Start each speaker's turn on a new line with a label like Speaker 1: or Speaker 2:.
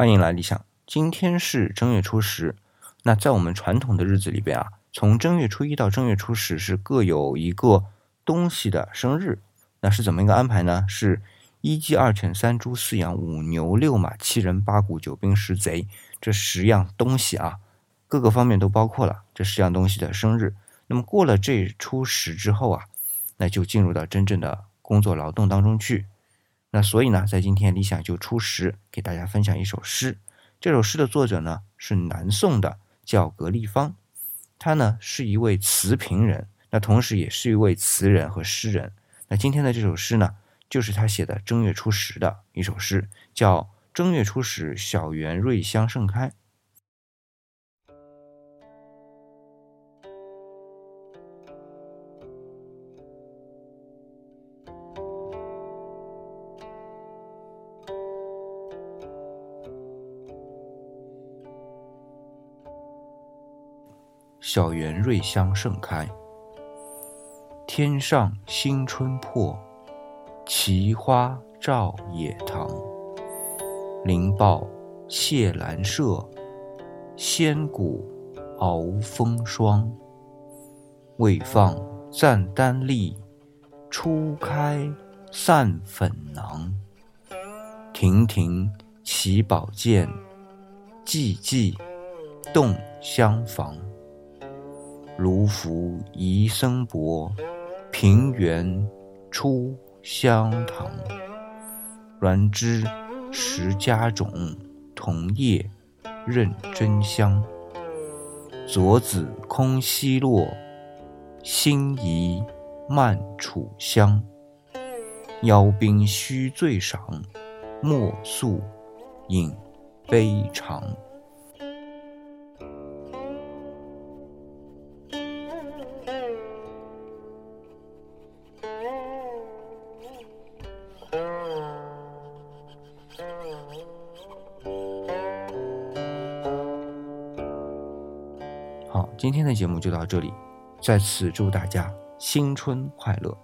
Speaker 1: 欢迎来理想。今天是正月初十，那在我们传统的日子里边啊，从正月初一到正月初十是各有一个东西的生日。那是怎么一个安排呢？是一鸡二犬三猪四羊五牛六马七人八股九兵十贼这十样东西啊，各个方面都包括了这十样东西的生日。那么过了这初十之后啊，那就进入到真正的工作劳动当中去。那所以呢，在今天理想就初十给大家分享一首诗。这首诗的作者呢是南宋的，叫格立方。他呢是一位词评人，那同时也是一位词人和诗人。那今天的这首诗呢，就是他写的正月初十的一首诗，叫《正月初十小园瑞香盛开》。小园瑞香盛开，天上新春破，奇花照野堂。灵豹谢兰麝，仙骨熬风霜。未放赞丹栗，初开散粉囊。亭亭起宝剑，寂寂动香房。卢浮遗僧伯，平原出香堂。鸾枝食家种，桐叶认真香。左子空西落，心疑慢楚香。邀宾须醉赏，莫诉饮悲长。今天的节目就到这里，在此祝大家新春快乐。